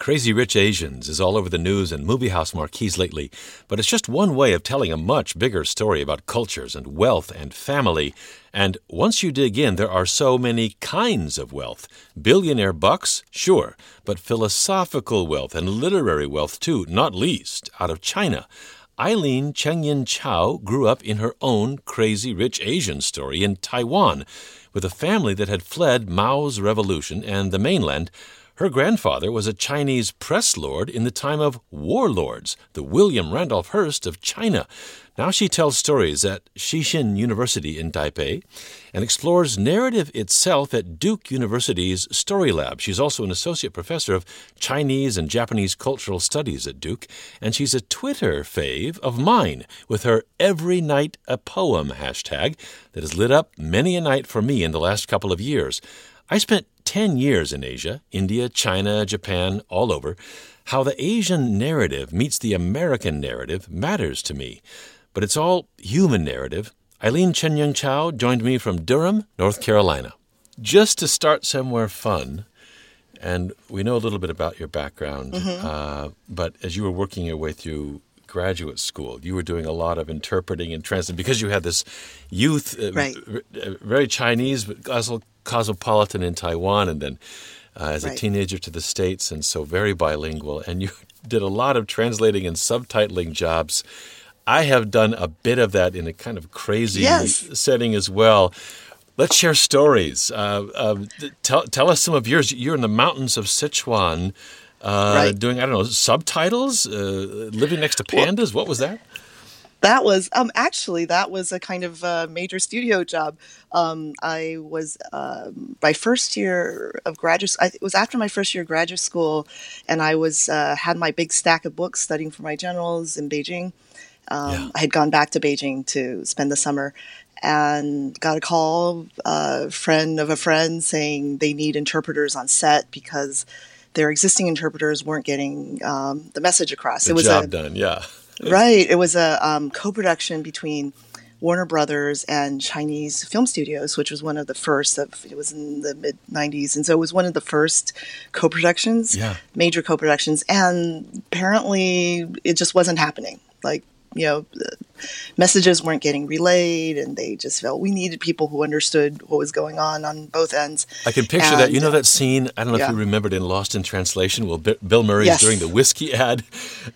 Crazy Rich Asians is all over the news and movie house marquees lately, but it's just one way of telling a much bigger story about cultures and wealth and family. And once you dig in, there are so many kinds of wealth. Billionaire bucks, sure, but philosophical wealth and literary wealth too, not least out of China. Eileen Chengyin Chow grew up in her own crazy rich Asian story in Taiwan with a family that had fled Mao's revolution and the mainland her grandfather was a Chinese press lord in the time of warlords, the William Randolph Hearst of China. Now she tells stories at Shih Hsin University in Taipei and explores narrative itself at Duke University's Story Lab. She's also an associate professor of Chinese and Japanese cultural studies at Duke, and she's a Twitter fave of mine with her Every Night a Poem hashtag that has lit up many a night for me in the last couple of years. I spent 10 years in Asia, India, China, Japan, all over. How the Asian narrative meets the American narrative matters to me. But it's all human narrative. Eileen Chengyin Chow joined me from Durham, North Carolina. Just to start somewhere fun, and we know a little bit about your background, mm-hmm. uh, but as you were working your way through graduate school, you were doing a lot of interpreting and translating because you had this youth, uh, right. uh, very Chinese, but also cosmopolitan in Taiwan, and then uh, as right. a teenager to the States, and so very bilingual. And you did a lot of translating and subtitling jobs. I have done a bit of that in a kind of crazy yes. setting as well. Let's share stories. Uh, uh, tell, tell us some of yours. You're in the mountains of Sichuan uh, right. doing, I don't know, subtitles, uh, living next to pandas. Well, what was that? That was um, actually that was a kind of uh, major studio job. Um, I was um, my first year of graduate. it was after my first year of graduate school, and I was uh, had my big stack of books studying for my generals in Beijing. Um, yeah. I had gone back to Beijing to spend the summer, and got a call, a uh, friend of a friend, saying they need interpreters on set because their existing interpreters weren't getting um, the message across. The it was job a, done, yeah. Right. It was a um, co-production between Warner Brothers and Chinese Film Studios, which was one of the first of it was in the mid '90s, and so it was one of the first co-productions, yeah. major co-productions, and apparently it just wasn't happening. Like you know, messages weren't getting relayed, and they just felt we needed people who understood what was going on on both ends. I can picture and, that. You know that scene? I don't know yeah. if you remembered in Lost in Translation. Well, B- Bill Murray's yes. doing the whiskey ad,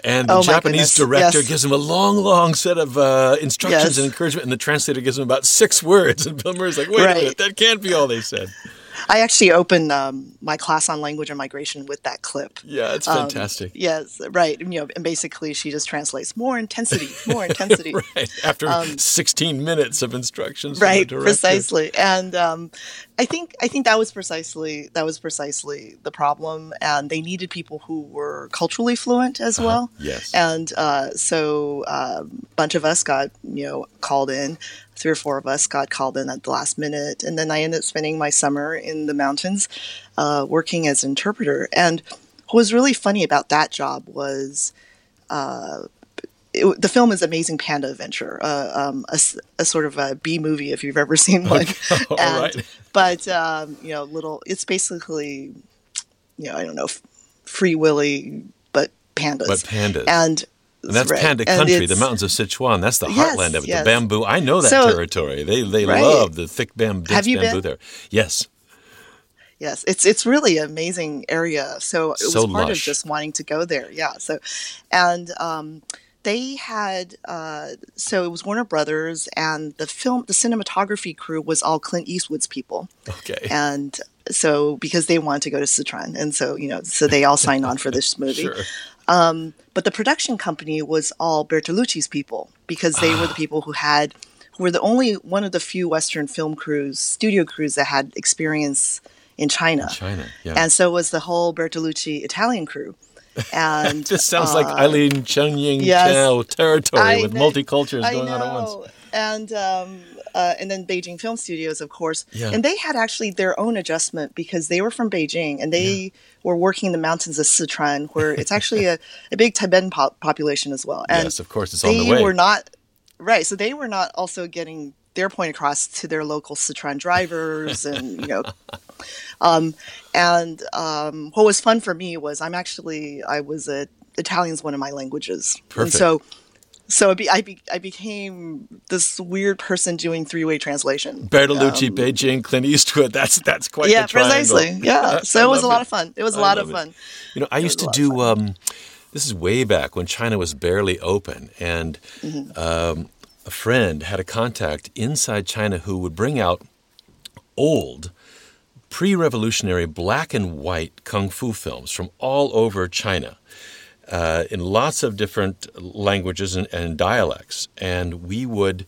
and the oh, Japanese director yes. gives him a long, long set of uh, instructions yes. and encouragement, and the translator gives him about six words, and Bill Murray's like, "Wait right. a minute, that can't be all they said." I actually opened um, my class on language and migration with that clip. Yeah, it's um, fantastic. Um, yes, right. You know, and basically she just translates more intensity, more intensity. right after um, 16 minutes of instructions. Right, precisely. And um, I think I think that was precisely that was precisely the problem, and they needed people who were culturally fluent as uh-huh. well. Yes. And uh, so uh, a bunch of us got you know called in three or four of us got called in at the last minute. And then I ended up spending my summer in the mountains uh, working as interpreter. And what was really funny about that job was uh, it, the film is Amazing Panda Adventure, uh, um, a, a, sort of a B movie if you've ever seen one. Okay. and, right. But, um, you know, little, it's basically, you know, I don't know, Free Willy, but pandas. But pandas. And and that's right. Panda Country, the mountains of Sichuan. That's the yes, heartland of it. Yes. The bamboo. I know that so, territory. They they right. love the thick bam, bamboo been? there. Yes. Yes, it's it's really an amazing area. So it so was part lush. of just wanting to go there. Yeah. So, and um, they had uh, so it was Warner Brothers, and the film, the cinematography crew was all Clint Eastwood's people. Okay. And so because they wanted to go to Sichuan, and so you know, so they all signed on for this movie. sure. Um, but the production company was all Bertolucci's people because they were the people who had who were the only one of the few Western film crews, studio crews that had experience in China. In China, yeah. And so was the whole Bertolucci Italian crew. And this sounds uh, like Eileen Chengyin yes, territory I with know, multicultures going on at once. And um, uh, and then Beijing Film Studios, of course. Yeah. And they had actually their own adjustment because they were from Beijing and they yeah. were working in the mountains of Sichuan, where it's actually a, a big Tibetan po- population as well. And yes, of course, it's on the way. They were not right, so they were not also getting their point across to their local Sichuan drivers, and you know, um, and um, what was fun for me was I'm actually I was a Italian's one of my languages, Perfect. and so so be, I, be, I became this weird person doing three way translation. Bertolucci, um, Beijing, Clint Eastwood. That's that's quite yeah, precisely. Yeah, so it was a lot of fun. It was a lot of fun. You know, I it used to do. Um, this is way back when China was barely open, and mm-hmm. um, a friend had a contact inside China who would bring out old pre-revolutionary black and white kung fu films from all over China uh, in lots of different languages and, and dialects, and we would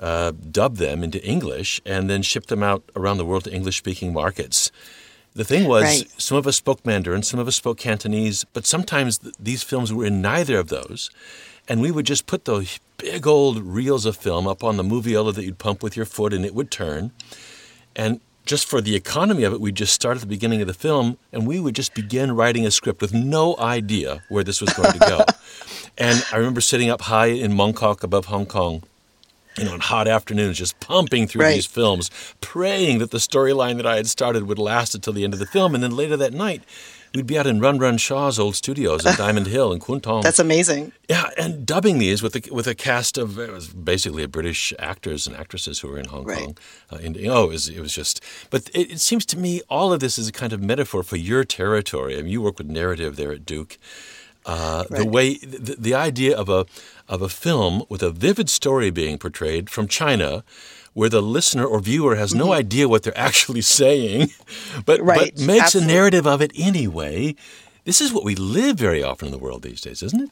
uh, dub them into English and then ship them out around the world to English-speaking markets. The thing was, right. some of us spoke Mandarin, some of us spoke Cantonese, but sometimes th- these films were in neither of those. And we would just put those big old reels of film up on the moviola that you'd pump with your foot and it would turn. And just for the economy of it, we'd just start at the beginning of the film and we would just begin writing a script with no idea where this was going to go. and I remember sitting up high in Mongkok above Hong Kong, you know, on hot afternoons, just pumping through right. these films, praying that the storyline that I had started would last until the end of the film. And then later that night, we'd be out in Run Run Shaw's old studios in Diamond Hill in Kwun That's amazing. Yeah, and dubbing these with a, with a cast of it was basically British actors and actresses who were in Hong right. Kong. Uh, in, oh, it was, it was just. But it, it, seems to me all of this is a kind of metaphor for your territory. I mean, you work with narrative there at Duke. Uh, right. The way the, the idea of a of a film with a vivid story being portrayed from China where the listener or viewer has no mm-hmm. idea what they're actually saying, but, right. but makes Absolutely. a narrative of it anyway. This is what we live very often in the world these days, isn't it?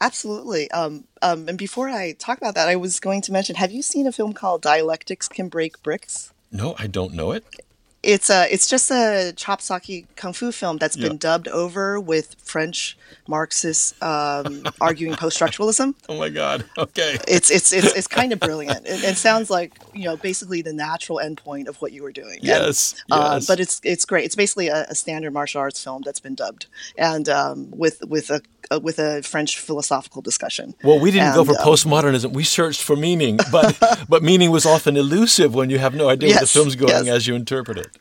Absolutely. Um, um, and before I talk about that, I was going to mention have you seen a film called Dialectics Can Break Bricks? No, I don't know it. It's a it's just a chop socky kung fu film that's yeah. been dubbed over with French Marxists um, arguing post structuralism. Oh my God! Okay, it's it's it's, it's kind of brilliant. It, it, sounds like you know basically the natural endpoint of what you were doing. Yes, and, uh, yes. but it's it's great. It's basically a, a standard martial arts film that's been dubbed and um, with with a uh, with a French philosophical discussion. Well, we didn't and, go for um, postmodernism. We searched for meaning, but but meaning was often elusive when you have no idea yes, where the film's going yes. as you interpret it.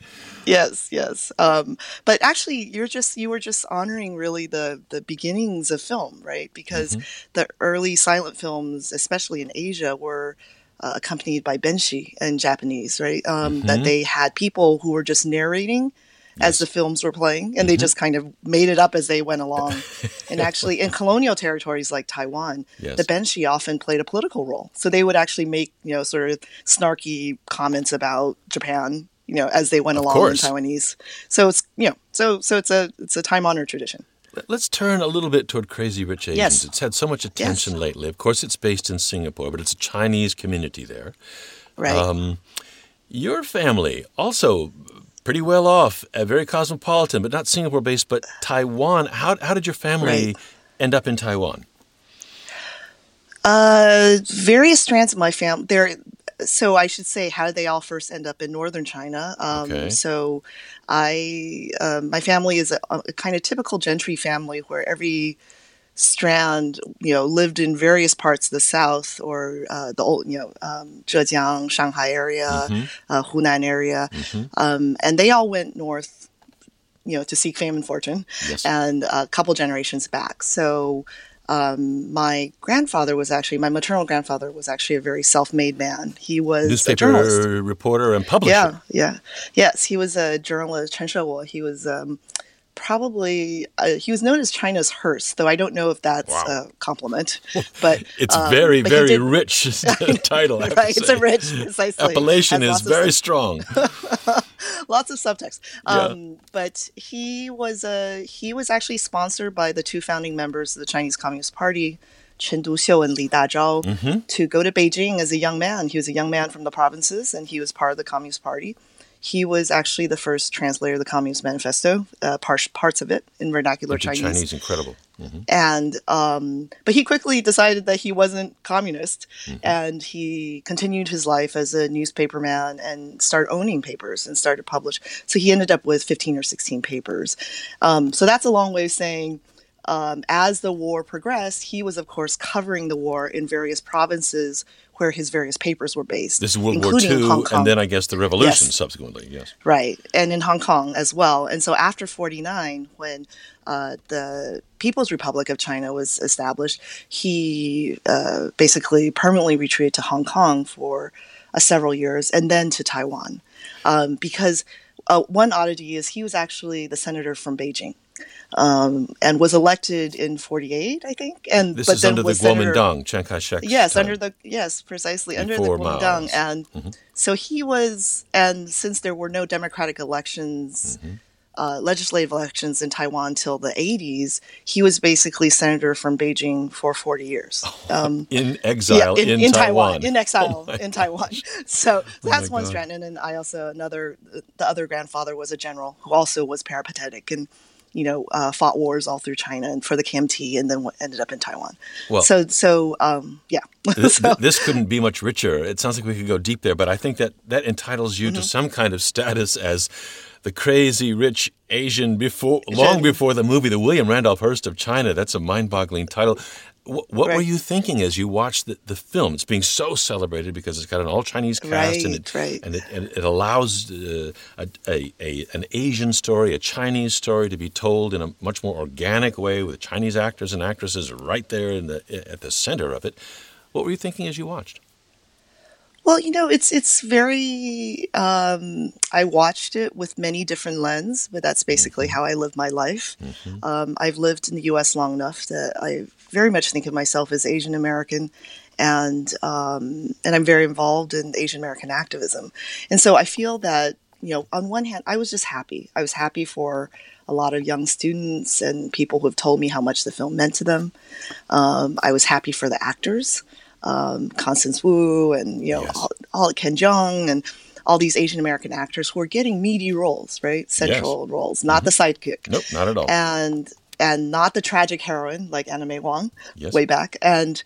Yes, yes. Um, but actually, you're just you were just honoring really the the beginnings of film, right? Because mm-hmm. the early silent films, especially in Asia, were uh, accompanied by benshi in Japanese, right? Um, mm-hmm. That they had people who were just narrating yes. as the films were playing, and mm-hmm. they just kind of made it up as they went along. and actually, in colonial territories like Taiwan, yes. the benshi often played a political role. So they would actually make you know sort of snarky comments about Japan, you know, as they went of along course. in Taiwanese. So it's you know, so so it's a it's a time honored tradition. Let's turn a little bit toward Crazy Rich Asians. Yes. It's had so much attention yes. lately. Of course, it's based in Singapore, but it's a Chinese community there. Right. Um, your family also pretty well off, uh, very cosmopolitan, but not Singapore based, but Taiwan. How, how did your family right. end up in Taiwan? Uh, various strands of my family. There, so I should say, how did they all first end up in northern China? Um, okay. So, I, uh, my family is a, a, kind of typical gentry family where every strand, you know, lived in various parts of the south or uh, the old, you know, um, Zhejiang, Shanghai area, mm-hmm. uh, Hunan area, mm-hmm. um, and they all went north, you know, to seek fame and fortune, yes. and a couple generations back. So. Um, my grandfather was actually my maternal grandfather was actually a very self-made man. He was newspaper reporter and publisher. Yeah, yeah, yes. He was a journalist. Chen. He was um, probably uh, he was known as China's Hearst, though I don't know if that's wow. a compliment. But it's um, very very did, rich title. right, it's a rich precisely. appellation is very strong. Lots of subtext. Um, yeah. But he was a he was actually sponsored by the two founding members of the Chinese Communist Party. Chen Duxiu and Li Dazhao mm-hmm. to go to Beijing as a young man. He was a young man from the provinces, and he was part of the Communist Party. He was actually the first translator of the Communist Manifesto, uh, parts, parts of it in vernacular Chinese. Chinese, incredible. Mm-hmm. And um, but he quickly decided that he wasn't communist, mm-hmm. and he continued his life as a newspaperman and started owning papers and started publish. So he ended up with fifteen or sixteen papers. Um, so that's a long way of saying um, as the war progressed, he was, of course, covering the war in various provinces where his various papers were based. This is World War II, and then I guess the revolution yes. subsequently, yes. Right, and in Hong Kong as well. And so after 49, when uh, the People's Republic of China was established, he uh, basically permanently retreated to Hong Kong for uh, several years and then to Taiwan. Um, because uh, one oddity is he was actually the senator from Beijing um, and was elected in 48, I think. And this but is then under was the Kuomintang, Chiang Kai-shek. Yes, time. under the yes, precisely under the Kuomintang, and mm-hmm. so he was. And since there were no democratic elections. Mm-hmm. Uh, legislative elections in Taiwan until the 80s, he was basically senator from Beijing for 40 years. Um, in exile yeah, in, in, in Taiwan. Taiwan. In exile oh in Taiwan. So, so that's one strand. And then I also, another, the other grandfather was a general who also was peripatetic. And you know, uh, fought wars all through China and for the KMT, and then ended up in Taiwan. Well, so so um, yeah. this, so. this, couldn't be much richer. It sounds like we could go deep there, but I think that that entitles you mm-hmm. to some kind of status as the crazy rich Asian before long before the movie The William Randolph Hearst of China. That's a mind-boggling title. What, what right. were you thinking as you watched the, the, film? It's being so celebrated because it's got an all Chinese cast right, and, it, right. and, it, and it allows uh, a, a, a, an Asian story, a Chinese story, to be told in a much more organic way with Chinese actors and actresses right there in the, at the center of it. What were you thinking as you watched? Well, you know, it's it's very. Um, I watched it with many different lens, but that's basically mm-hmm. how I live my life. Mm-hmm. Um, I've lived in the U.S. long enough that I very much think of myself as Asian American, and um, and I'm very involved in Asian American activism, and so I feel that you know, on one hand, I was just happy. I was happy for a lot of young students and people who have told me how much the film meant to them. Um, I was happy for the actors um, Constance Wu and you know yes. all, all Ken Jeong and all these Asian American actors who are getting meaty roles, right? Central yes. roles, not mm-hmm. the sidekick. Nope, not at all. And and not the tragic heroine like May Wong yes. way back. And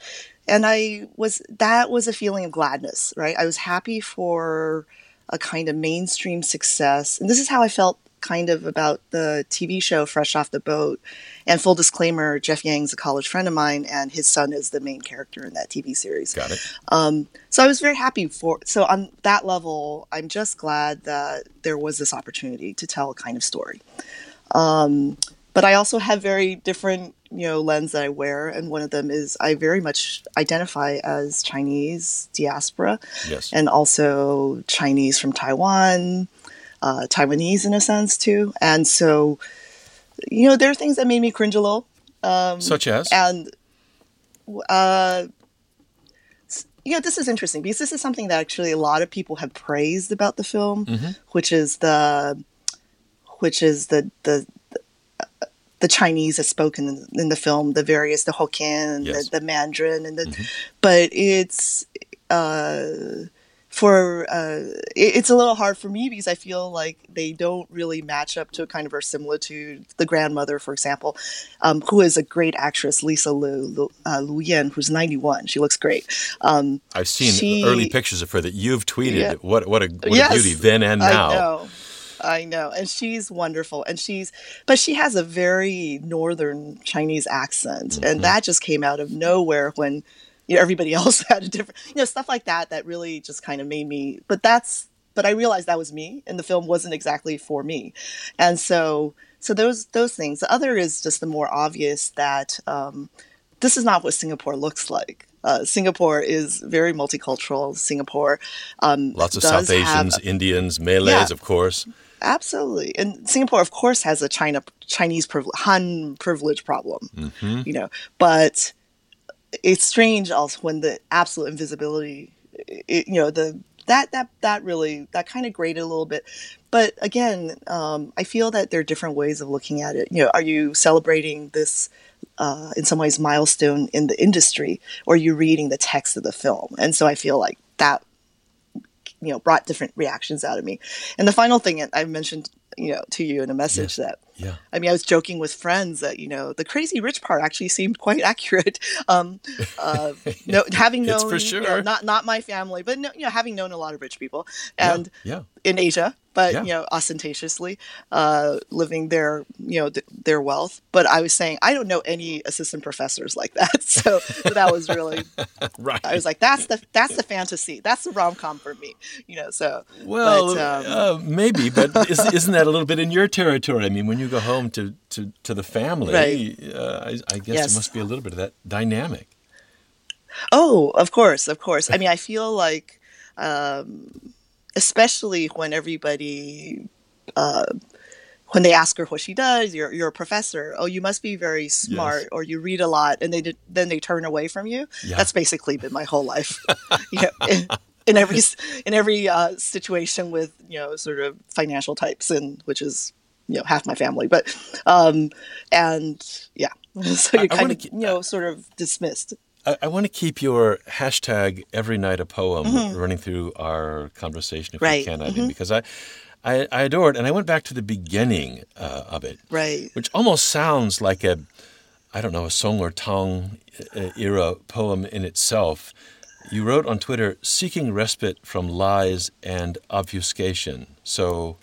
and I was that was a feeling of gladness, right? I was happy for a kind of mainstream success. And this is how I felt kind of about the TV show Fresh Off the Boat. And full disclaimer, Jeff Yang's a college friend of mine, and his son is the main character in that TV series. Got it. Um, so I was very happy for. So on that level, I'm just glad that there was this opportunity to tell a kind of story. Um, but I also have very different, you know, lens that I wear, and one of them is I very much identify as Chinese diaspora, yes, and also Chinese from Taiwan uh, Taiwanese in a sense too. And so, you know, there are things that made me cringe a little. Um, Such as? And, uh, you know, this is interesting because this is something that actually a lot of people have praised about the film, mm-hmm. which is the, which is the, the, the Chinese is spoken in, in, the film, the various, the Hokkien, yes. the, the, Mandarin, and the, mm-hmm. but it's, uh, for uh, it, it's a little hard for me because I feel like they don't really match up to a kind of verisimilitude. The grandmother, for example, um, who is a great actress, Lisa Lu, Lu, uh, Lu Yan, who's 91. She looks great. Um, I've seen she, early pictures of her that you've tweeted. Yeah. What what a what yes, a beauty then and now. I know. And she's wonderful. And she's, but she has a very northern Chinese accent. Mm-hmm. And that just came out of nowhere when you know, everybody else had a different, you know, stuff like that that really just kind of made me, but that's, but I realized that was me and the film wasn't exactly for me. And so, so those, those things. The other is just the more obvious that um, this is not what Singapore looks like. Uh, Singapore is very multicultural. Singapore um, lots of South Asians, have, Indians, Malays, yeah, of course. Absolutely, and Singapore, of course, has a China Chinese privilege, Han privilege problem. Mm-hmm. You know, but it's strange also when the absolute invisibility, it, you know, the that that that really that kind of grated a little bit. But again, um, I feel that there are different ways of looking at it. You know, are you celebrating this uh, in some ways milestone in the industry, or are you reading the text of the film? And so I feel like that you know brought different reactions out of me. And the final thing I mentioned, you know, to you in a message that Yeah. I mean, I was joking with friends that you know the crazy rich part actually seemed quite accurate. Um, uh, no, having known, for you know, sure. not not my family, but no, you know, having known a lot of rich people, Yeah, and yeah. in Asia, but Yeah. you know, ostentatiously uh, living their you know th- their wealth. But I was saying I don't know any assistant professors like that, so that was really Right. I was like, that's the that's the fantasy, that's the rom com for me, you know. So Well, but, um, uh, maybe, but is, isn't that a little bit in your territory? I mean, when you go home to, to, to the family, Right. uh, I, I guess Yes. there must be a little bit of that dynamic. Oh, of course, of course. I mean, I feel like, um, especially when everybody, uh, when they ask her what she does, you're you're a professor. Oh, you must be very smart, Yes. or you read a lot, and they did, then they turn away from you. Yeah. That's basically been my whole life. you know, in, in every in every uh, situation with you know sort of financial types, and which is you know half my family, but um, and yeah, so I- you're kind of ke- you know sort of dismissed. I, I want to keep your hashtag every night a poem Mm-hmm. running through our conversation if Right, we can, Eileen, because I, I, I adore it. And I went back to the beginning uh, of it, Right. which almost sounds like a, I don't know, a Song or Tang uh, era poem in itself. You wrote on Twitter, seeking respite from lies and obfuscation. So,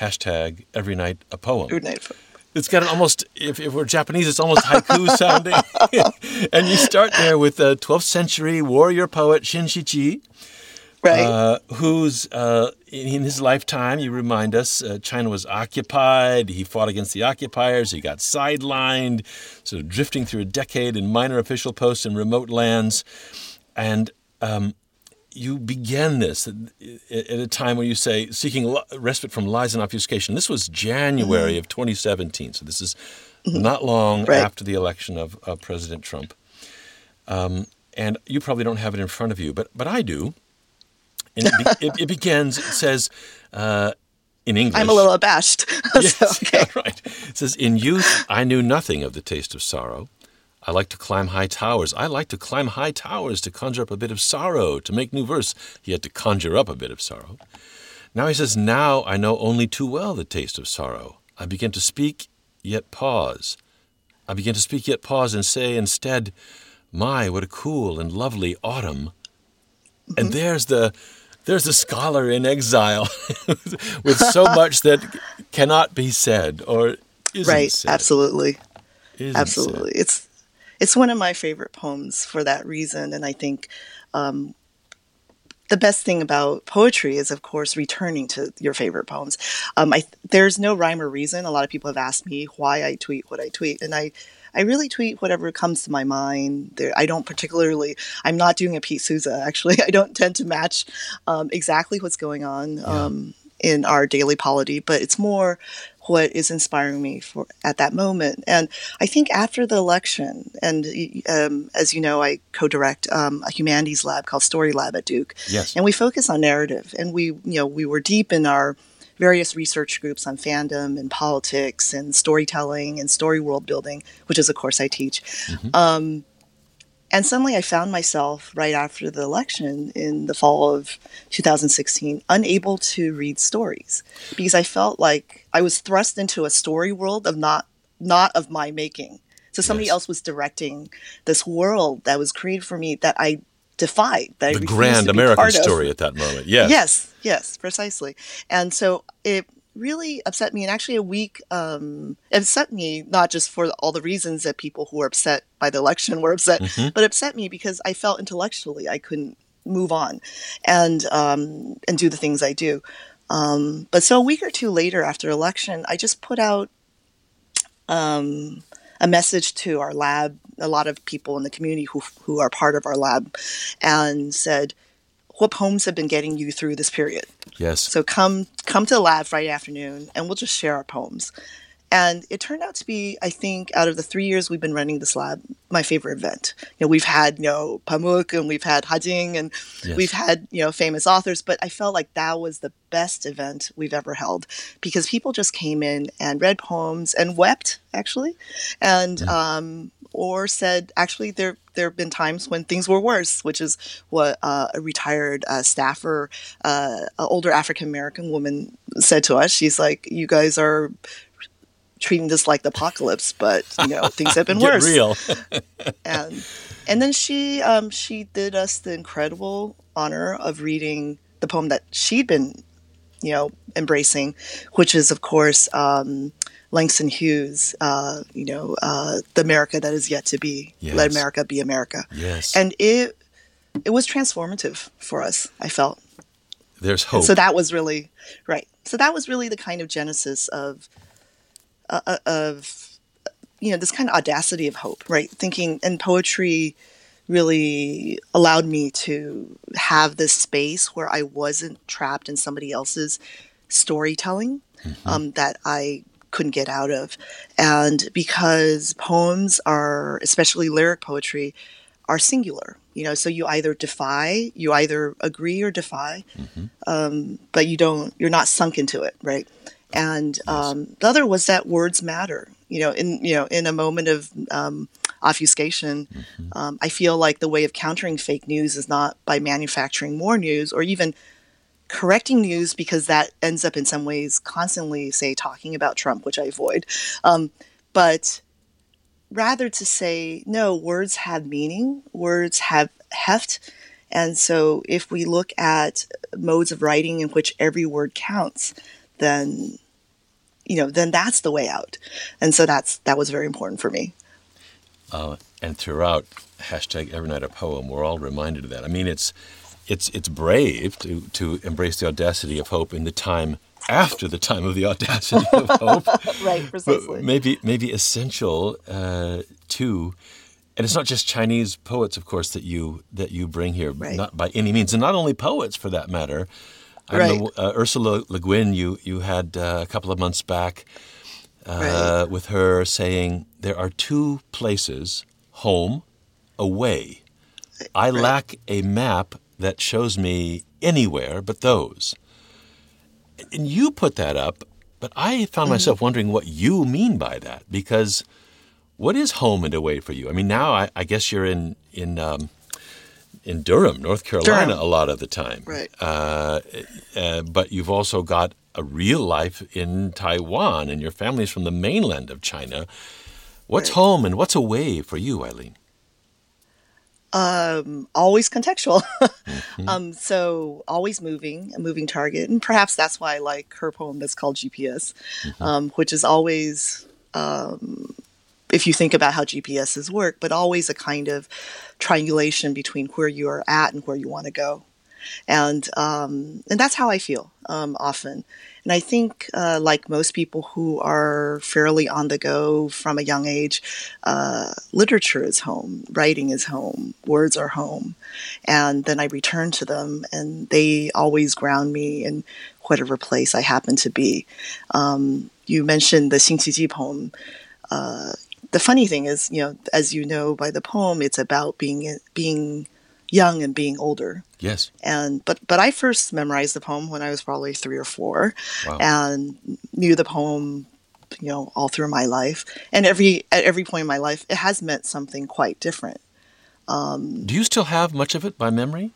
hashtag every night a poem. Good night. It's got an almost, if, if we're Japanese, it's almost haiku sounding. and you start there with the 12th century warrior poet Xin Qiji, Right. uh, who's uh, in in his lifetime, you remind us, uh, China was occupied. He fought against the occupiers. He got sidelined, sort of drifting through a decade in minor official posts in remote lands. And um, you began this at, at a time where you say seeking lo- respite from lies and obfuscation. This was January of 2017, so this is not long Right. after the election of, of President Trump. Um, and you probably don't have it in front of you, but but I do. And it, be, it, it begins. It says uh, in English. I'm a little abashed. Yes, so, okay. yeah, right. It says, In youth, I knew nothing of the taste of sorrow. I like to climb high towers. I like to climb high towers to conjure up a bit of sorrow. To make new verse, he had to conjure up a bit of sorrow. Now he says, Now I know only too well the taste of sorrow. I begin to speak, yet pause. I begin to speak, yet pause, and say instead, My, what a cool and lovely autumn. Mm-hmm. And there's the there's the scholar in exile with so much that cannot be said or isn't Right. said. Absolutely. Isn't said. Absolutely. It's it's one of my favorite poems for that reason, and I think um, the best thing about poetry is, of course, returning to your favorite poems. Um, I, there's no rhyme or reason. A lot of people have asked me why I tweet what I tweet, and I, I really tweet whatever comes to my mind. There, I don't particularly. I'm not doing a Pete Souza. Actually, I don't tend to match um, exactly what's going on um, in our daily polity, but it's more what is inspiring me for at that moment. And I think after the election, and um, as you know, I co-direct um, a humanities lab called Story Lab at Duke, Yes. and we focus on narrative. And we, you know, we were deep in our various research groups on fandom and politics and storytelling and story world building, which is a course I teach. Um, and suddenly I found myself right after the election in the fall of 2016 unable to read stories because I felt like I was thrust into a story world of not not of my making. So somebody Yes. else was directing this world that was created for me that I defied. That the grand American story at that moment. Yes. Yes, yes, precisely. And so it really upset me. And actually, a week um, upset me not just for all the reasons that people who were upset by the election were upset, Mm-hmm. but upset me because I felt intellectually I couldn't move on and um, and do the things I do. Um, but so a week or two later after election, I just put out um, a message to our lab, a lot of people in the community who who are part of our lab, and said, "What poems have been getting you through this period?" Yes. So come come to the lab Friday afternoon, and we'll just share our poems. And it turned out to be, I think, out of the three years we've been running this lab, my favorite event. You know, we've had you know Pamuk and we've had Ha Jin and Yes. we've had you know famous authors, but I felt like that was the best event we've ever held because people just came in and read poems and wept actually, and um, or said actually there there have been times when things were worse, which is what uh, a retired uh, staffer, uh, an older African American woman said to us. She's like, "You guys are." Treating this like the apocalypse, but you know things have been worse. real. and and then she um, she did us the incredible honor of reading the poem that she'd been you know embracing, which is of course um, Langston Hughes, uh, you know, uh, the America that is yet to be. Yes. Let America be America. yes. And it it was transformative for us. I felt There's hope. so that was really right. So that was really the kind of genesis of uh, of you know this kind of audacity of hope, right? Thinking and poetry really allowed me to have this space where I wasn't trapped in somebody else's storytelling um, that I couldn't get out of, and because poems are, especially lyric poetry, are singular. You know, so you either defy, you either agree or defy, um, but you don't. You're not sunk into it, right? And um, the other was that words matter. You know, in you know, in a moment of um, obfuscation, um, I feel like the way of countering fake news is not by manufacturing more news or even correcting news because that ends up in some ways constantly say talking about Trump, which I avoid. Um, but rather to say, no, words have meaning, words have heft. And so if we look at modes of writing in which every word counts, then you know, then that's the way out. And so that's that was very important for me. uh, and throughout hashtag every night a poem, we're all reminded of that. I mean, it's it's it's brave to to embrace the audacity of hope in the time after the time of the audacity of hope. Right, but maybe maybe essential uh, too. And it's not just Chinese poets, of course, that you that you bring here, Right. not by any means, and not only poets for that matter. I Right. know uh, Ursula Le Guin. You you had uh, a couple of months back uh, Right. with her saying there are two places, home, away. I lack a map that shows me anywhere but those. And you put that up, but I found myself wondering what you mean by that because what is home and away for you? I mean, now I, I guess you're in in um, in Durham, North Carolina, Durham. a lot of the time. Right. Uh, uh, but you've also got a real life in Taiwan, and your family's from the mainland of China. What's Right. home and what's away for you, Eileen? um, always contextual. um, so always moving, a moving target, and perhaps that's why I like her poem that's called GPS, um, which is always, um, if you think about how GPSs work, but always a kind of triangulation between where you are at and where you want to go, and um, and that's how I feel um, often. And I think, uh, like most people who are fairly on the go from a young age, uh, literature is home, writing is home, words are home. And then I return to them, and they always ground me in whatever place I happen to be. Um, you mentioned the Xin Qiji poem. Uh, the funny thing is, you know, as you know by the poem, it's about being being young and being older Yes. and but but I first memorized the poem when I was probably three or four, Wow. and knew the poem, you know, all through my life. And every at every point in my life, it has meant something quite different. Do you still have much of it by memory?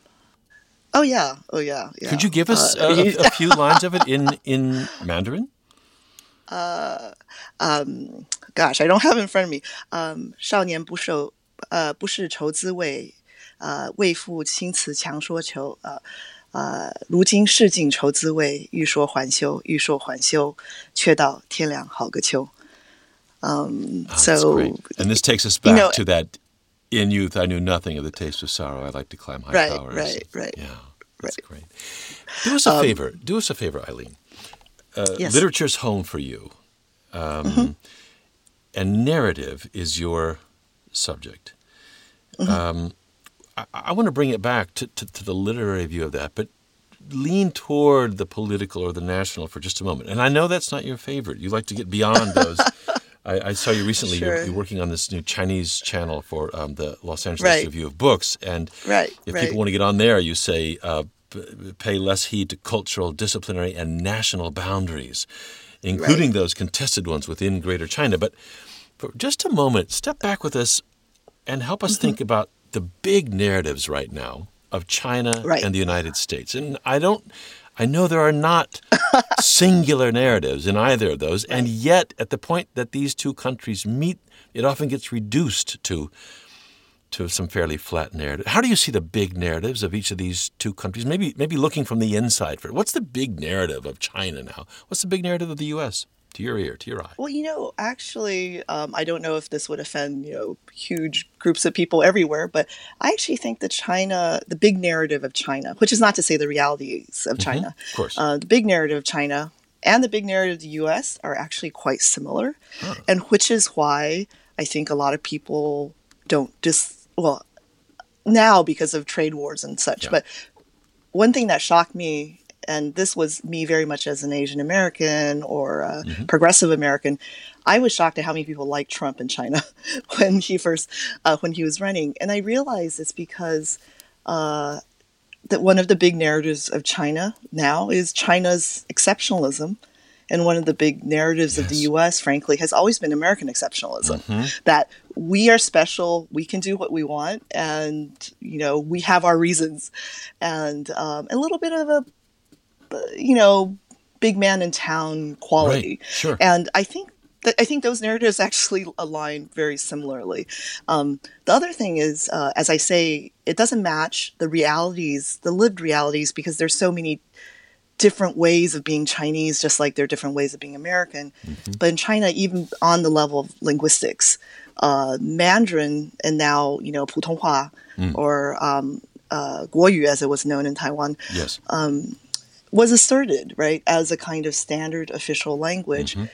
Oh yeah, oh yeah. yeah. Could you give us Uh, uh, a, a few lines of it in in Mandarin? gosh, I don't have it in front of me. Um, 少年不受呃不是愁滋味，呃为赋新词强说愁。呃呃，如今市井愁滋味，欲说还休，欲说还休，却道天凉好个秋。Um, Oh, that's so great. And this takes us back know- to that. In youth, I knew nothing of the taste of sorrow. I like to climb high Right, towers. right, right, Yeah, that's right. Um, great. Do us a favor. Do us a favor, Eileen. Uh, Yes. Mm-hmm. Literature's home for you, um, and narrative is your subject. Mm-hmm. Um, I, I want to bring it back to, to, to the literary view of that, but lean toward the political or the national for just a moment. And I know that's not your favorite. You like to get beyond those. I, I saw you recently. You're, you're working on this new Chinese channel for um, the Los Angeles Right. Review of Books, and Right, if right. people want to get on there, you say uh, p- pay less heed to cultural, disciplinary, and national boundaries, including those contested ones within Greater China. But for just a moment, step back with us and help us Mm-hmm. think about the big narratives right now of China Right. and the United States. And I don't, I know there are not singular narratives in either of those, and yet at the point that these two countries meet, it often gets reduced to to some fairly flat narrative. How do you see the big narratives of each of these two countries? Maybe maybe looking from the inside for it. what's the big narrative of China now? What's the big narrative of the U.S. to your ear, to your eye? Well, you know, actually, um, I don't know if this would offend you know huge groups of people everywhere, but I actually think that China, the big narrative of China, which is not to say the realities of China, mm-hmm, of course, uh, the big narrative of China and the big narrative of the U.S. are actually quite similar, huh. and which is why I think a lot of people don't dis well now because of trade wars and such. Yeah. But one thing that shocked me, and this was me very much as an Asian American or mm-hmm. progressive American, I was shocked at how many people liked Trump in China when he first uh, when he was running, and I realized it's because. Uh, that one of the big narratives of China now is China's exceptionalism and one of the big narratives yes. of the US, frankly, has always been American exceptionalism mm-hmm. that we are special, we can do what we want, and, you know, we have our reasons. And um, a little bit of a, you know, big man in town quality. Right. Sure. And I think I think those narratives actually align very similarly. Um, the other thing is, uh, as I say, it doesn't match the realities, the lived realities, because there's so many different ways of being Chinese, just like there are different ways of being American. Mm-hmm. But in China, even on the level of linguistics, uh, Mandarin and now you know Putonghua mm. or um, uh, Guoyu, as it was known in Taiwan, yes. um, was asserted right as a kind of standard official language. Mm-hmm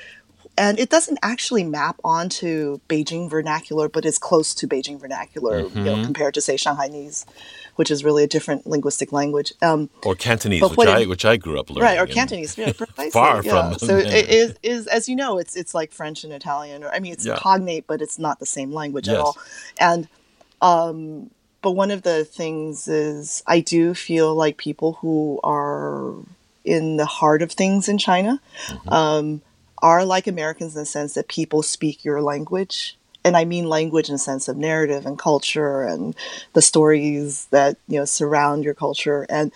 and it doesn't actually map onto Beijing vernacular, but it's close to Beijing vernacular, mm-hmm. you know, mm-hmm. compared to say Shanghainese, which is really a different linguistic language. Um, or Cantonese, which I which I grew up learning. Right, or Cantonese, yeah, precisely. Far yeah. from. So it is, is as you know, it's it's like French and Italian, or I mean, it's yeah. cognate, but it's not the same language yes. at all. And um, but one of the things is I do feel like people who are in the heart of things in China. Mm-hmm. Um, are like Americans in the sense that people speak your language. And I mean language in the sense of narrative and culture and the stories that, you know, surround your culture. And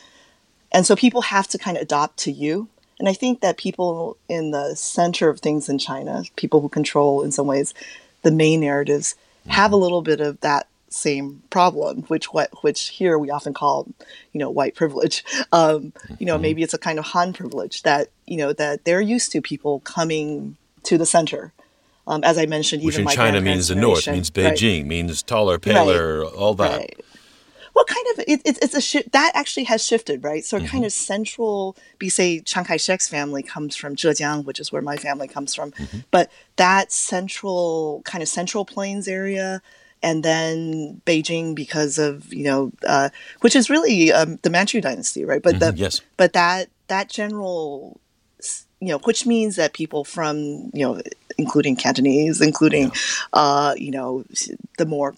and so people have to kind of adopt to you. And I think that people in the center of things in China, people who control in some ways the main narratives, have a mm-hmm. little bit of that same problem, which what which here we often call, you know, white privilege. Um, you know, mm-hmm. maybe it's a kind of Han privilege that you know that they're used to people coming to the center. Um, as I mentioned, which even in China means the north, means Beijing, right. means taller, paler, right. all that. Right. Well, kind of, it, it, it's a shift that actually has shifted, right? So, mm-hmm. kind of central, be say Chiang Kai shek's family comes from Zhejiang, which is where my family comes from. Mm-hmm. But that central, kind of central plains area, and then Beijing because of you know, uh, which is really um, the Manchu dynasty, right? But mm-hmm, the yes. but that that general, you know, which means that people from you know, including Cantonese, including, yeah. uh, you know, the more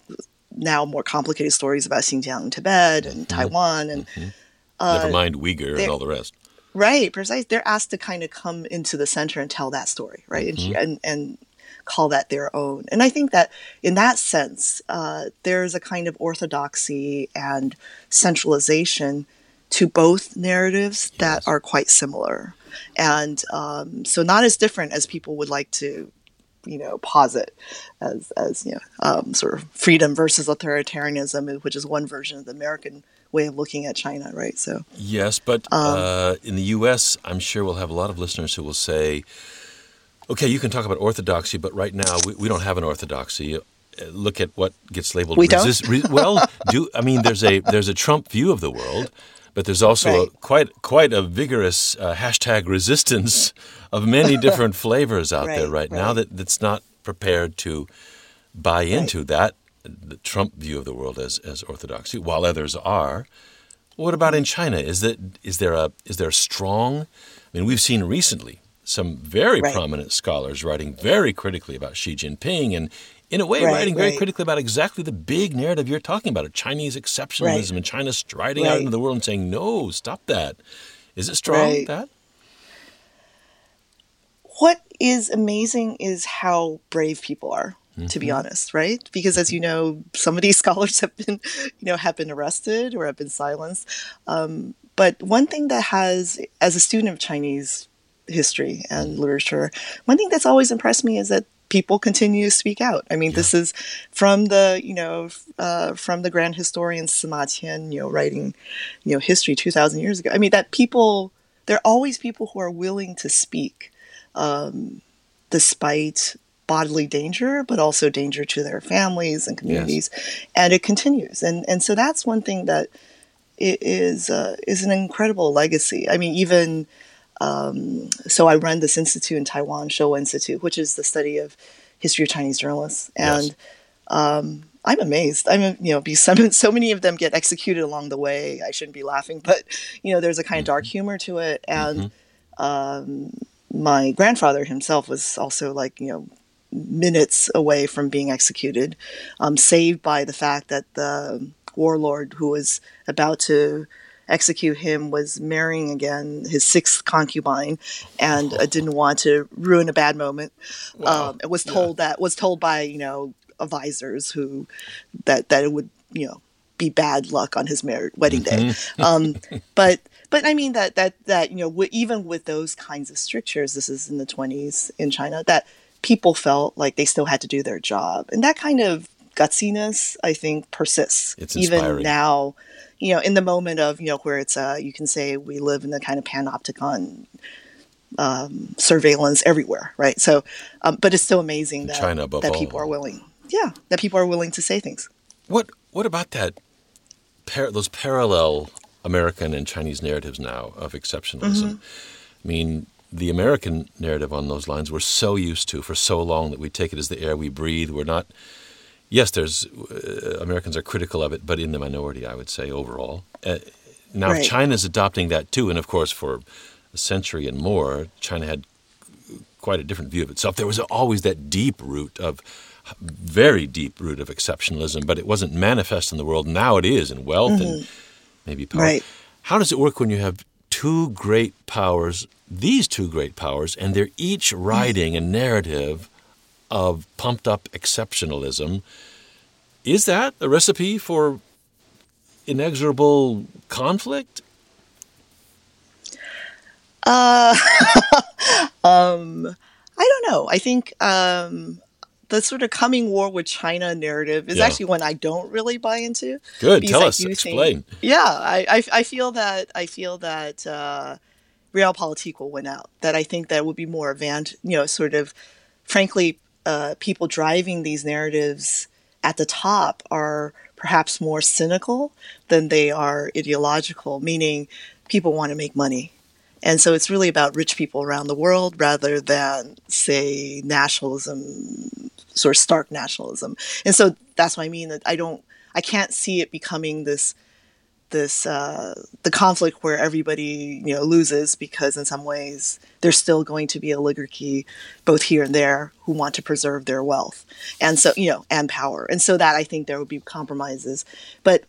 now more complicated stories about Xinjiang and Tibet and mm-hmm. Taiwan and mm-hmm. uh, never mind Uyghur and all the rest. Right, precise. They're asked to kind of come into the center and tell that story, right? Mm-hmm. And, and and call that their own. And I think that in that sense, uh, there's a kind of orthodoxy and centralization to both narratives that are quite similar. And um, so, not as different as people would like to you know posit as as you know um, sort of freedom versus authoritarianism, which is one version of the American way of looking at China, right? So yes, but um, uh, in the U.S., I'm sure we'll have a lot of listeners who will say, Okay, you can talk about orthodoxy, but right now we, we don't have an orthodoxy. Uh, look at what gets labeled. We resist, don't. Re, well, do I mean there's a there's a Trump view of the world, but there's also right. a, quite quite a vigorous uh, hashtag resistance of many different flavors out right, there right, right, now that that's not prepared to buy into that the Trump view of the world as as orthodoxy, while others are. What about in China? Is that is there a is there a strong? I mean, we've seen recently some very right. prominent scholars writing very critically about Xi Jinping and in a way right, writing very right. critically about exactly the big narrative you're talking about, of Chinese exceptionalism and China striding out into the world and saying, no, stop that. Is it strong, that? What is amazing is how brave people are. Mm-hmm. to be mm-hmm. honest, right? Because as you know, some of these scholars have been, you know, have been arrested or have been silenced. Um, but one thing that has, as a student of Chinese history and literature, one thing that's always impressed me is that people continue to speak out. I mean, yeah. this is from the you know uh, from the grand historian Sima Qian, you know, writing you know history two thousand years ago. I mean, that people there are always people who are willing to speak, um, despite bodily danger, but also danger to their families and communities, yes. and it continues. And and so that's one thing that is uh, is an incredible legacy. I mean, even um, so I run this institute in Taiwan, Shewo Institute, which is the study of history of Chinese journalists, and yes. um, I'm amazed. I'm you know, because some, so many of them get executed along the way. I shouldn't be laughing, but you know, there's a kind of dark mm-hmm. humor to it, and mm-hmm. um, my grandfather himself was also like you know minutes away from being executed, um, saved by the fact that the warlord who was about to execute him was marrying again his sixth concubine and uh, didn't want to ruin a bad moment wow. um, was told yeah. that was told by you know advisors who that that it would you know be bad luck on his married wedding day mm-hmm. um, but but i mean that that that you know w- even with those kinds of strictures this is in the 20s in china that people felt like they still had to do their job and that kind of gutsiness i think persists even now you know, in the moment of, you know, where it's, uh, you can say we live in the kind of panopticon um, surveillance everywhere, right? So, um, but it's still amazing that, China that people are willing, yeah, that people are willing to say things. What, what about that, par- those parallel American and Chinese narratives now of exceptionalism? Mm-hmm. I mean, the American narrative on those lines we're so used to for so long that we take it as the air we breathe. We're not yes, there's uh, Americans are critical of it, but in the minority, I would say overall. Uh, now, right. China's adopting that too, and of course, for a century and more, China had quite a different view of itself. There was always that deep root of very deep root of exceptionalism, but it wasn't manifest in the world. Now it is in wealth mm-hmm. and maybe power. Right. How does it work when you have two great powers, these two great powers, and they're each writing a narrative of pumped up exceptionalism. Is that a recipe for inexorable conflict? Uh, um, I don't know. I think um, the sort of coming war with China narrative is yeah. actually one I don't really buy into. Good, tell us, explain. Think, yeah, I, I, I, feel that I feel that uh, Realpolitik will win out. That I think that would be more avant, you know, sort of, frankly, uh, people driving these narratives at the top are perhaps more cynical than they are ideological, meaning people want to make money. And so it's really about rich people around the world rather than, say, nationalism, sort of stark nationalism. And so that's what I mean that I don't, I can't see it becoming this this uh, the conflict where everybody you know loses because in some ways there's still going to be oligarchy both here and there who want to preserve their wealth and so you know and power. And so that I think there would be compromises. But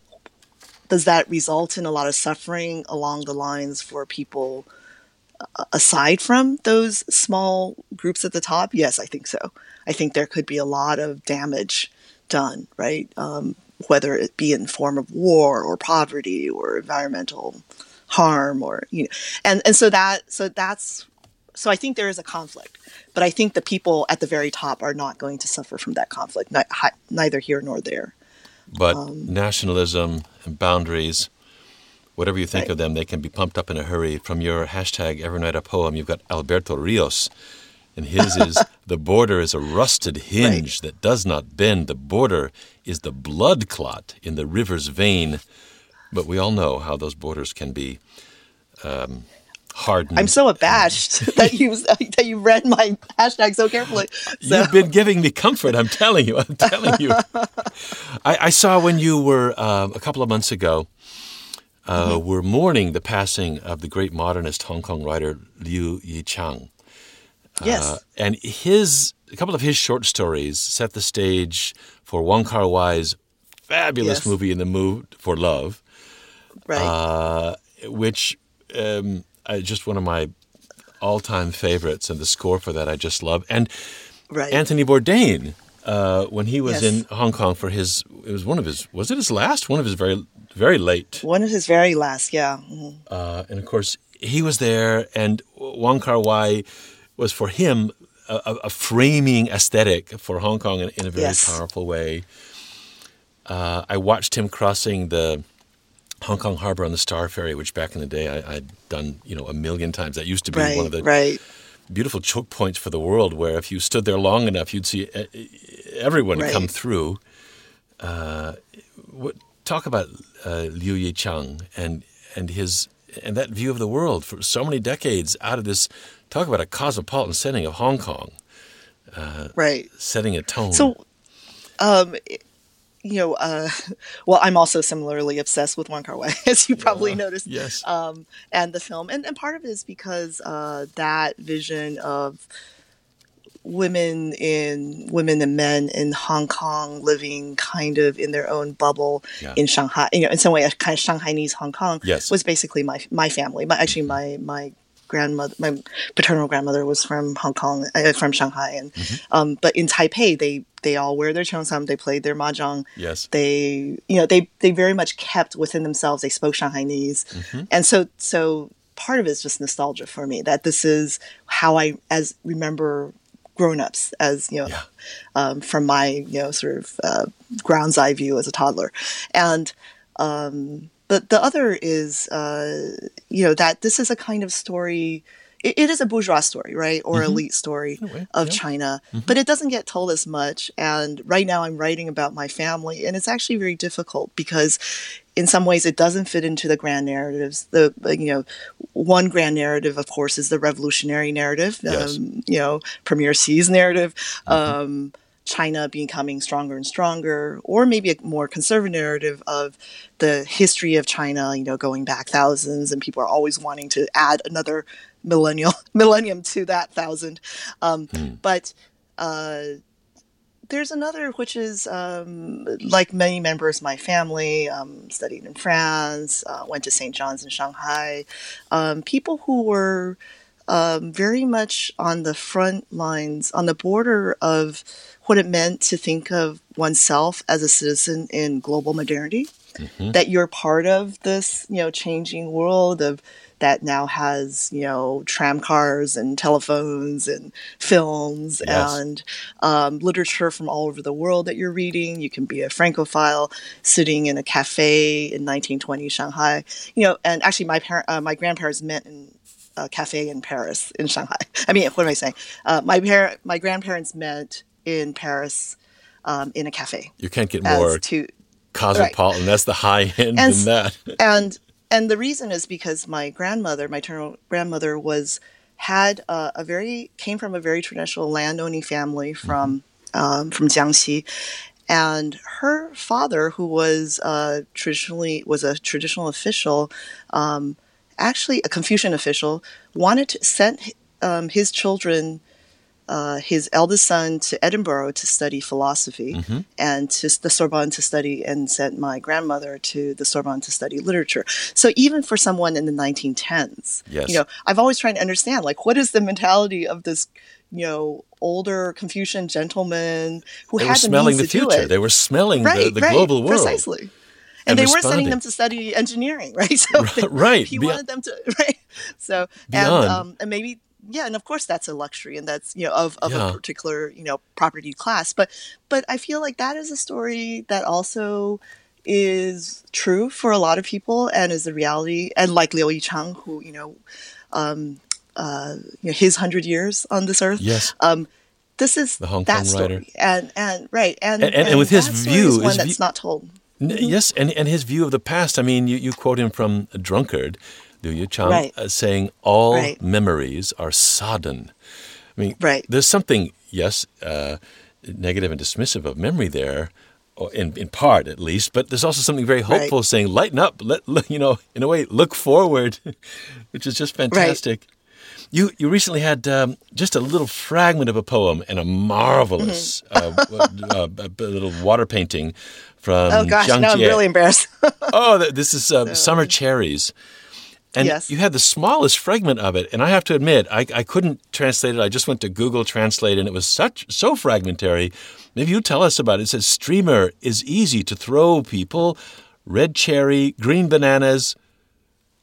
does that result in a lot of suffering along the lines for people uh, aside from those small groups at the top? Yes I think so. I think there could be a lot of damage done right? Um, whether it be in form of war or poverty or environmental harm or you know and and so that so that's so I think there is a conflict, but I think the people at the very top are not going to suffer from that conflict, neither here nor there. But um, nationalism and boundaries, whatever you think right. of them, they can be pumped up in a hurry. From your hashtag Every Night a Poem, you've got Alberto Rios and his is the border is a rusted hinge right. that does not bend. The border is the blood clot in the river's vein. But we all know how those borders can be um, hardened. I'm so abashed that you that you read my hashtag so carefully. So. You've been giving me comfort. I'm telling you. I'm telling you. I, I, saw when you were uh, a couple of months ago. Uh, mm-hmm. We're mourning the passing of the great modernist Hong Kong writer Liu Yichang. Yes. Uh, and his a couple of his short stories set the stage for Wong Kar Wai's fabulous yes. movie In the Mood for Love, right? Uh, which um, just one of my all-time favorites, and the score for that I just love. And right. Anthony Bourdain, uh, when he was yes. in Hong Kong for his, it was one of his, was it his last? One of his very very late. One of his very last, yeah. Mhm. Uh, and of course, he was there, and Wong Kar Wai was for him a, a- framing aesthetic for Hong Kong in, in a very Yes. powerful way. Uh, I watched him crossing the Hong Kong Harbor on the Star Ferry, which back in the day I, I'd done, you know, a million times. That used to be Right, one of the right. beautiful choke points for the world, where if you stood there long enough, you'd see everyone Right. come through. Uh, what, talk about uh, Liu Yichang and and his and that view of the world for so many decades out of this. Talk about a cosmopolitan setting of Hong Kong, Right. setting a tone. So, um, you know, uh, well, I'm also similarly obsessed with Wong Kar Wai, as you probably noticed. yes, Um, and the film, and, and part of it is because uh, that vision of women in women and men in Hong Kong living kind of in their own bubble Yeah. in Shanghai, you know, in some way, a kind of Shanghainese Hong Kong Yes. was basically my my family. My actually my my grandmother, my paternal grandmother was from Hong Kong, uh, from Shanghai, and um, but in Taipei they they all wear their cheongsam, they played their mahjong, yes, they you know they they very much kept within themselves they spoke shanghainese. And so so part of it is just nostalgia for me that this is how i as remember grown-ups as you know Yeah. um, from my you know sort of uh, ground's eye view as a toddler. And um, but the other is uh, you know that this is a kind of story it, it is a bourgeois story right? Or elite story way, of yeah. china. But it doesn't get told as much. And right now i'm writing about my family and it's actually very difficult because in some ways it doesn't fit into the grand narratives. The you know one grand narrative of course is the revolutionary narrative Yes. um, you know premier Xi's narrative. Um, China becoming stronger and stronger, or maybe a more conservative narrative of the history of China, you know, going back thousands, and people are always wanting to add another millennial millennium to that thousand. Um, But uh, there's another, which is um, like many members of my family, um, studied in France, uh, went to St. John's in Shanghai. Um, people who were um, very much on the front lines, on the border of what it meant to think of oneself as a citizen in global modernity. That you're part of this, you know, changing world of that now has, you know, tram cars and telephones and films Yes. and um, literature from all over the world that you're reading. You can be a Francophile sitting in a cafe in 1920 Shanghai, you know, and actually my parent, uh, my grandparents met in a cafe in Paris, in Shanghai. I mean, what am I saying? Uh, my parent, my grandparents met in Paris um, in a cafe. you can't get more to cosmopolitan. That's the high end And than that. and and the reason is because my grandmother, my maternal grandmother, was had uh, a very came from a very traditional landowning family from um, from Jiangxi, and her father, who was uh, traditionally was a traditional official, um, actually a Confucian official, wanted to send um, his children. Uh, his eldest son to Edinburgh to study philosophy Mm-hmm. and to the Sorbonne to study, and sent my grandmother to the Sorbonne to study literature. So even for someone in the 1910s, Yes. you know, I've always tried to understand like what is the mentality of this, you know, older Confucian gentleman who They had were the smelling means the to do future. it They were smelling right, the, the right, global world. precisely. And, and they weren't sending them to study engineering, right? So they- Right, he beyond- wanted them to, right? So Beyond. and um, and maybe yeah, and of course that's a luxury, and that's you know of of Yeah. a particular you know property class. But but I feel like that is a story that also is true for a lot of people and is the reality. And like Liu Yichang, who you know, um, uh, you know, his hundred years on this earth. Yes. Um, this is The Hong Kong story, writer. and and right, and And- and- and with his view, is one his that's view- not told. N- Yes, and, and his view of the past. I mean, you, you quote him from a drunkard, Liu Yichang, Right. uh, saying all Right. memories are sodden. I mean, Right. there's something, yes, uh, negative and dismissive of memory there, or in, in part at least, but there's also something very Right. hopeful saying, lighten up, let, you know, in a way, look forward, which is just fantastic. You you recently had um, just a little fragment of a poem and a marvelous Mm-hmm. uh, uh, uh, little water painting from Oh gosh, Jiang now I'm really embarrassed. Oh, this is uh, Summer Cherries. And Yes. you had the smallest fragment of it. And I have to admit, I, I couldn't translate it. I just went to Google Translate, and it was such so fragmentary. Maybe you tell us about it. It says, Streamer is easy to throw people. red cherry, green bananas.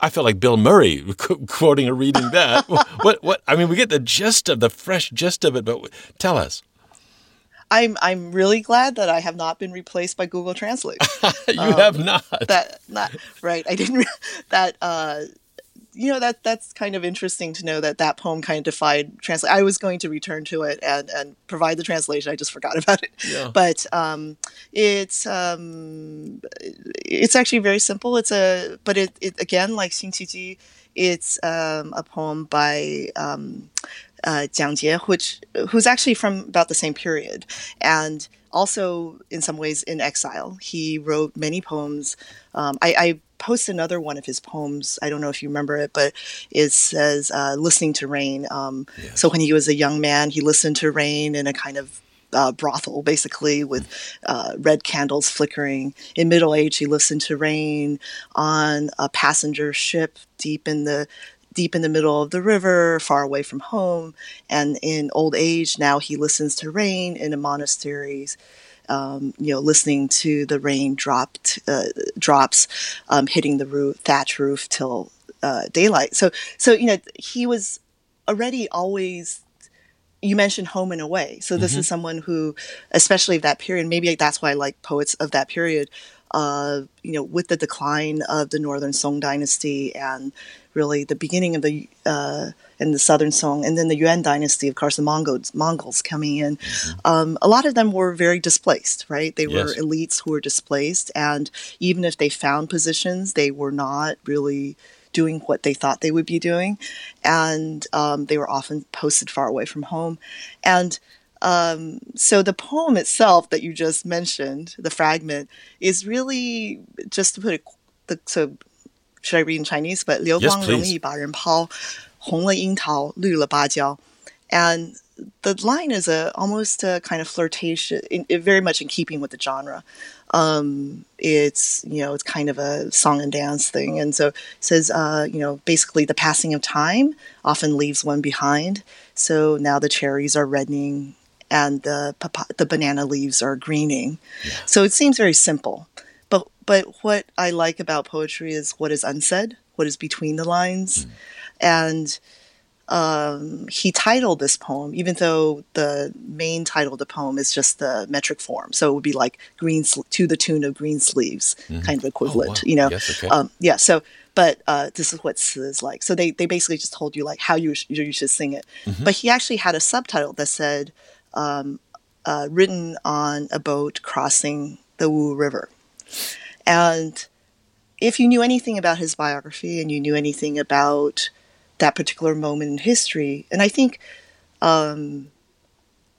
I felt like Bill Murray quoting or reading that. what? What? I mean, we get the gist of the fresh gist of it, but tell us. I'm I'm really glad that I have not been replaced by Google Translate. you um, have not. That not right. I didn't. That uh, you know that that's kind of interesting to know that that poem kind of defied translate. I was going to return to it and and provide the translation. I just forgot about it. Yeah. But um, it's um, it's actually very simple. It's a but it, it again like Xin Qiji, it's um, a poem by um, uh, Jiang Jie, which who's actually from about the same period and also in some ways in exile. He wrote many poems. Um, I, I post another one of his poems. I don't know if you remember it, but it says uh, "Listening to Rain." Um, yes. So when he was a young man, he listened to rain in a kind of uh, brothel, basically, with uh, red candles flickering. In middle age, he listened to rain on a passenger ship deep in the deep in the middle of the river, far away from home. And in old age, now he listens to rain in a monasteries um, you know, listening to the rain dropped uh, drops um, hitting the roof, thatch roof till uh, daylight. So, so you know, he was already always. You mentioned home and away, so this mm-hmm. is someone who, especially of that period, maybe that's why I like poets of that period. Uh, you know, with the decline of the Northern Song dynasty and really the beginning of the uh, in the Southern Song, and then the Yuan dynasty, of course, the Mongols, Mongols coming in. Mm-hmm. Um, a lot of them were very displaced, right? They were yes. elites who were displaced, and even if they found positions, they were not really doing what they thought they would be doing, and um, they were often posted far away from home, and. Um, so the poem itself that you just mentioned, the fragment, is really just to put it the, so should I read in Chinese? But 流光容易把人抛，红了樱桃，绿了芭蕉. And the line is a almost a kind of flirtation, in, in, very much in keeping with the genre. Um, it's you know it's kind of a song and dance thing, and so it says uh, you know basically the passing of time often leaves one behind. So now the cherries are reddening and the the banana leaves are greening. Yeah. So it seems very simple. But what I like about poetry is what is unsaid, what is between the lines. Mm. And um, he titled this poem, even though the main title of the poem is just the metric form. So it would be like green to the tune of green sleeves, mm-hmm. kind of equivalent, oh, wow. you know? Yes, okay. um, yeah. So, but uh, this is what Ci is like. So they, they basically just told you like how you, sh- you should sing it. Mm-hmm. But he actually had a subtitle that said, um, uh, written on a boat crossing the Wu River. And if you knew anything about his biography and you knew anything about that particular moment in history, and I think um,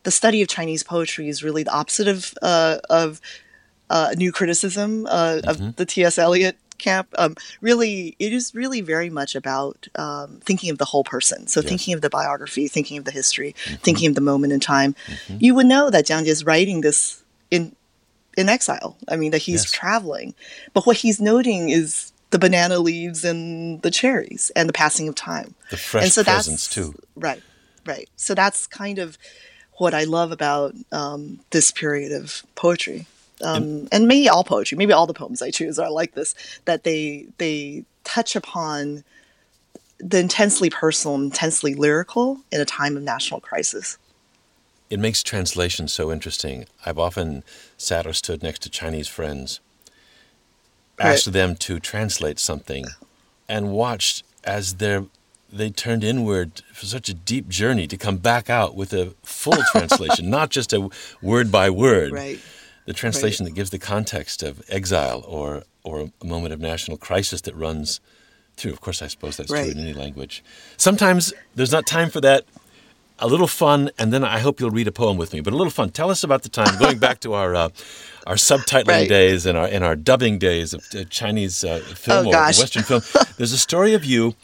the study of Chinese poetry is really the opposite of uh, of uh, new criticism uh, mm-hmm. of the T.S. Eliot camp. Um, really, it is really very much about um, thinking of the whole person. So yes. thinking of the biography, thinking of the history, mm-hmm. thinking of the moment in time. Mm-hmm. You would know that Jiang Jie is writing this in in exile. I mean, that he's yes. traveling. But what he's noting is the banana leaves and the cherries and the passing of time. The fresh and so presence, too. Right, right. So that's kind of what I love about um, this period of poetry. Um, and, and maybe all poetry, maybe all the poems I choose are like this, that they they touch upon the intensely personal, intensely lyrical in a time of national crisis it makes translation so interesting. I've often sat or stood next to Chinese friends, asked right. them to translate something, and watched as they they turned inward for such a deep journey to come back out with a full translation, not just a word by word. Right. The translation right. that gives the context of exile or or a moment of national crisis that runs through. Of course, I suppose that's right. true in any language. Sometimes there's not time for that a little fun, and then I hope you'll read a poem with me. But a little fun. Tell us about the time going back to our uh, our subtitling right. days and our and our dubbing days of uh, Chinese uh, film oh, or gosh. Western film. There's a story of you.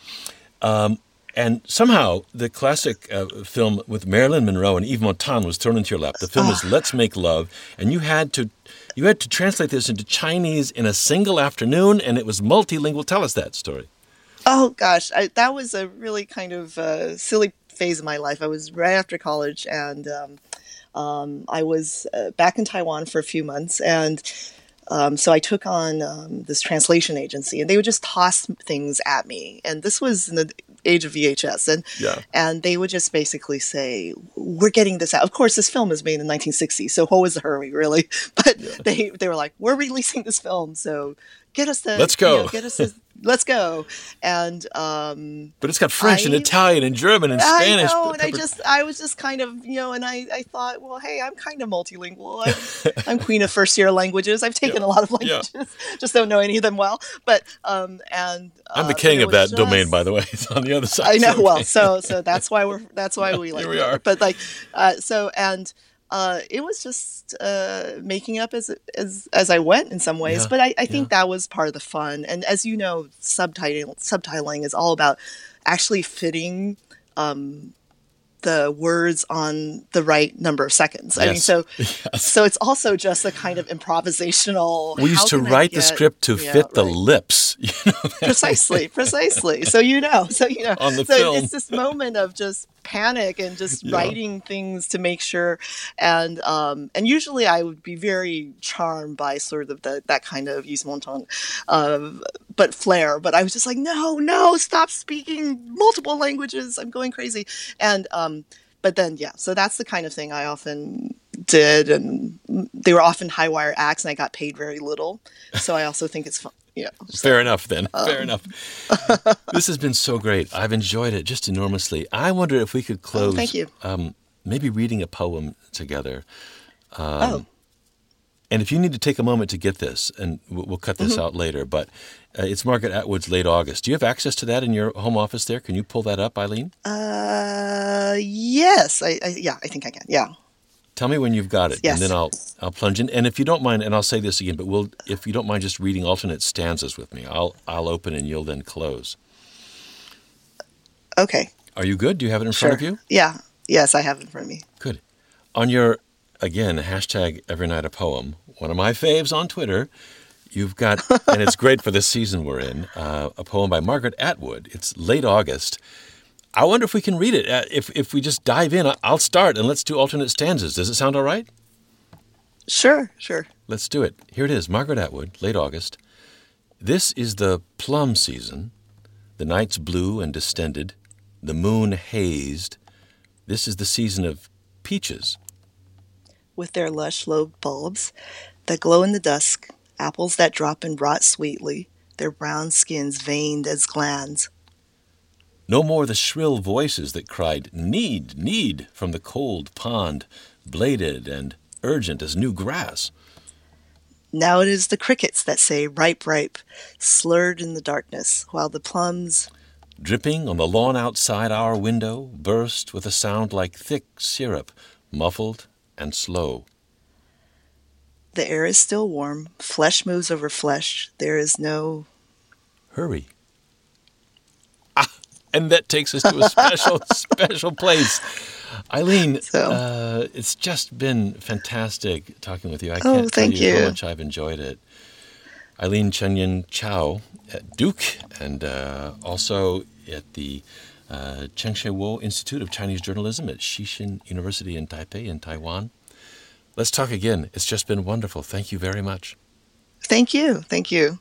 Um, and somehow the classic uh, film with Marilyn Monroe and Yves Montand was thrown into your lap. The film is Let's Make Love, and you had to you had to translate this into Chinese in a single afternoon, and it was multilingual. Tell us that story. Oh gosh, I, that was a really kind of uh, silly phase of my life. I was right after college, and um, um, I was uh, back in Taiwan for a few months, and Um, so I took on um, this translation agency, and they would just toss things at me. And this was in the age of VHS, and Yeah. and they would just basically say, "We're getting this out." Of course, this film is made in 1960, so what was the hurry, really? But they they were like, "We're releasing this film, so get us the Let's you go." know, get us the, let's go." And um, But it's got French and Italian and German and Spanish. I know, and I just, I was just kind of, you know, and I, I thought, well, hey, I'm kind of multilingual. I'm, I'm queen of first year languages. I've taken a lot of Yeah. languages, just don't know any of them well. But, um, and I'm the uh, king of that was domain, by the way. It's on the other side. I know. Well, so so that's why we're that's why we like Here we are. But like, uh, so and uh, it was just uh, making up as as as I went in some ways. Yeah, But I, I think that was part of the fun. And as you know, subtitle subtitling is all about actually fitting. Um, the words on the right number of seconds. I mean, so Yes. so it's also just a kind of improvisational. We used to write the script to Yeah, fit the right lips. You know, precisely precisely so you know so you know On the so film. it's this moment of just panic and just Yeah. writing things to make sure. And um and usually i would be very charmed by sort of the, that kind of Yves Montand uh, but flair. But i was just like no no stop speaking multiple languages. I'm going crazy. And um but then yeah so that's the kind of thing i often did. And they were often high wire acts and i got paid very little. So i also think it's fun yeah Fair enough, then. Um, Fair enough. this has been so great. I've enjoyed it just enormously. I wonder if we could close. Oh, thank you. Um, maybe reading a poem together. oh And if you need to take a moment to get this, and we'll, we'll cut this Mm-hmm. out later, but uh, it's Margaret Atwood's Late August. Do you have access to that in your home office there? Can you pull that up, Eileen? Uh, yes, I, I yeah, I think I can. Yeah. Tell me when you've got it, Yes. and then I'll I'll plunge in. And if you don't mind, and I'll say this again, but we'll if you don't mind just reading alternate stanzas with me, I'll I'll open and you'll then close. Okay. Are you good? Do you have it in Sure. front of you? Yeah. Yes, I have it in front of me. Good. On your, again, hashtag every night a poem, one of my faves on Twitter, you've got, and it's great for this season we're in, uh, a poem by Margaret Atwood. It's late August. I wonder if we can read it. Uh, if, if we just dive in, I'll start and let's do alternate stanzas. Does it sound all right? Sure. Sure. Let's do it. Here it is Margaret Atwood, late August. This is the plum season. The night's blue and distended, the moon hazed. This is the season of peaches. With their lush lobe bulbs that glow in the dusk, apples that drop and rot sweetly, their brown skins veined as glands. No more the shrill voices that cried, Need, need, from the cold pond, bladed and urgent as new grass. Now it is the crickets that say ripe, ripe, slurred in the darkness, while the plums Dripping on the lawn outside our window, burst with a sound like thick syrup, muffled and slow. the air is still warm, flesh moves over flesh, there is no Hurry. And that takes us to a special, special place. Eileen, So- uh, it's just been fantastic talking with you. I Oh, can't thank tell you, how much I've enjoyed it. Eileen Cheng-yin Chow at Duke and uh, also at the uh, Cheng Shewo Institute of Chinese Journalism at Shih Hsin University in Taipei in Taiwan. Let's talk again. It's just been wonderful. Thank you very much. Thank you. Thank you.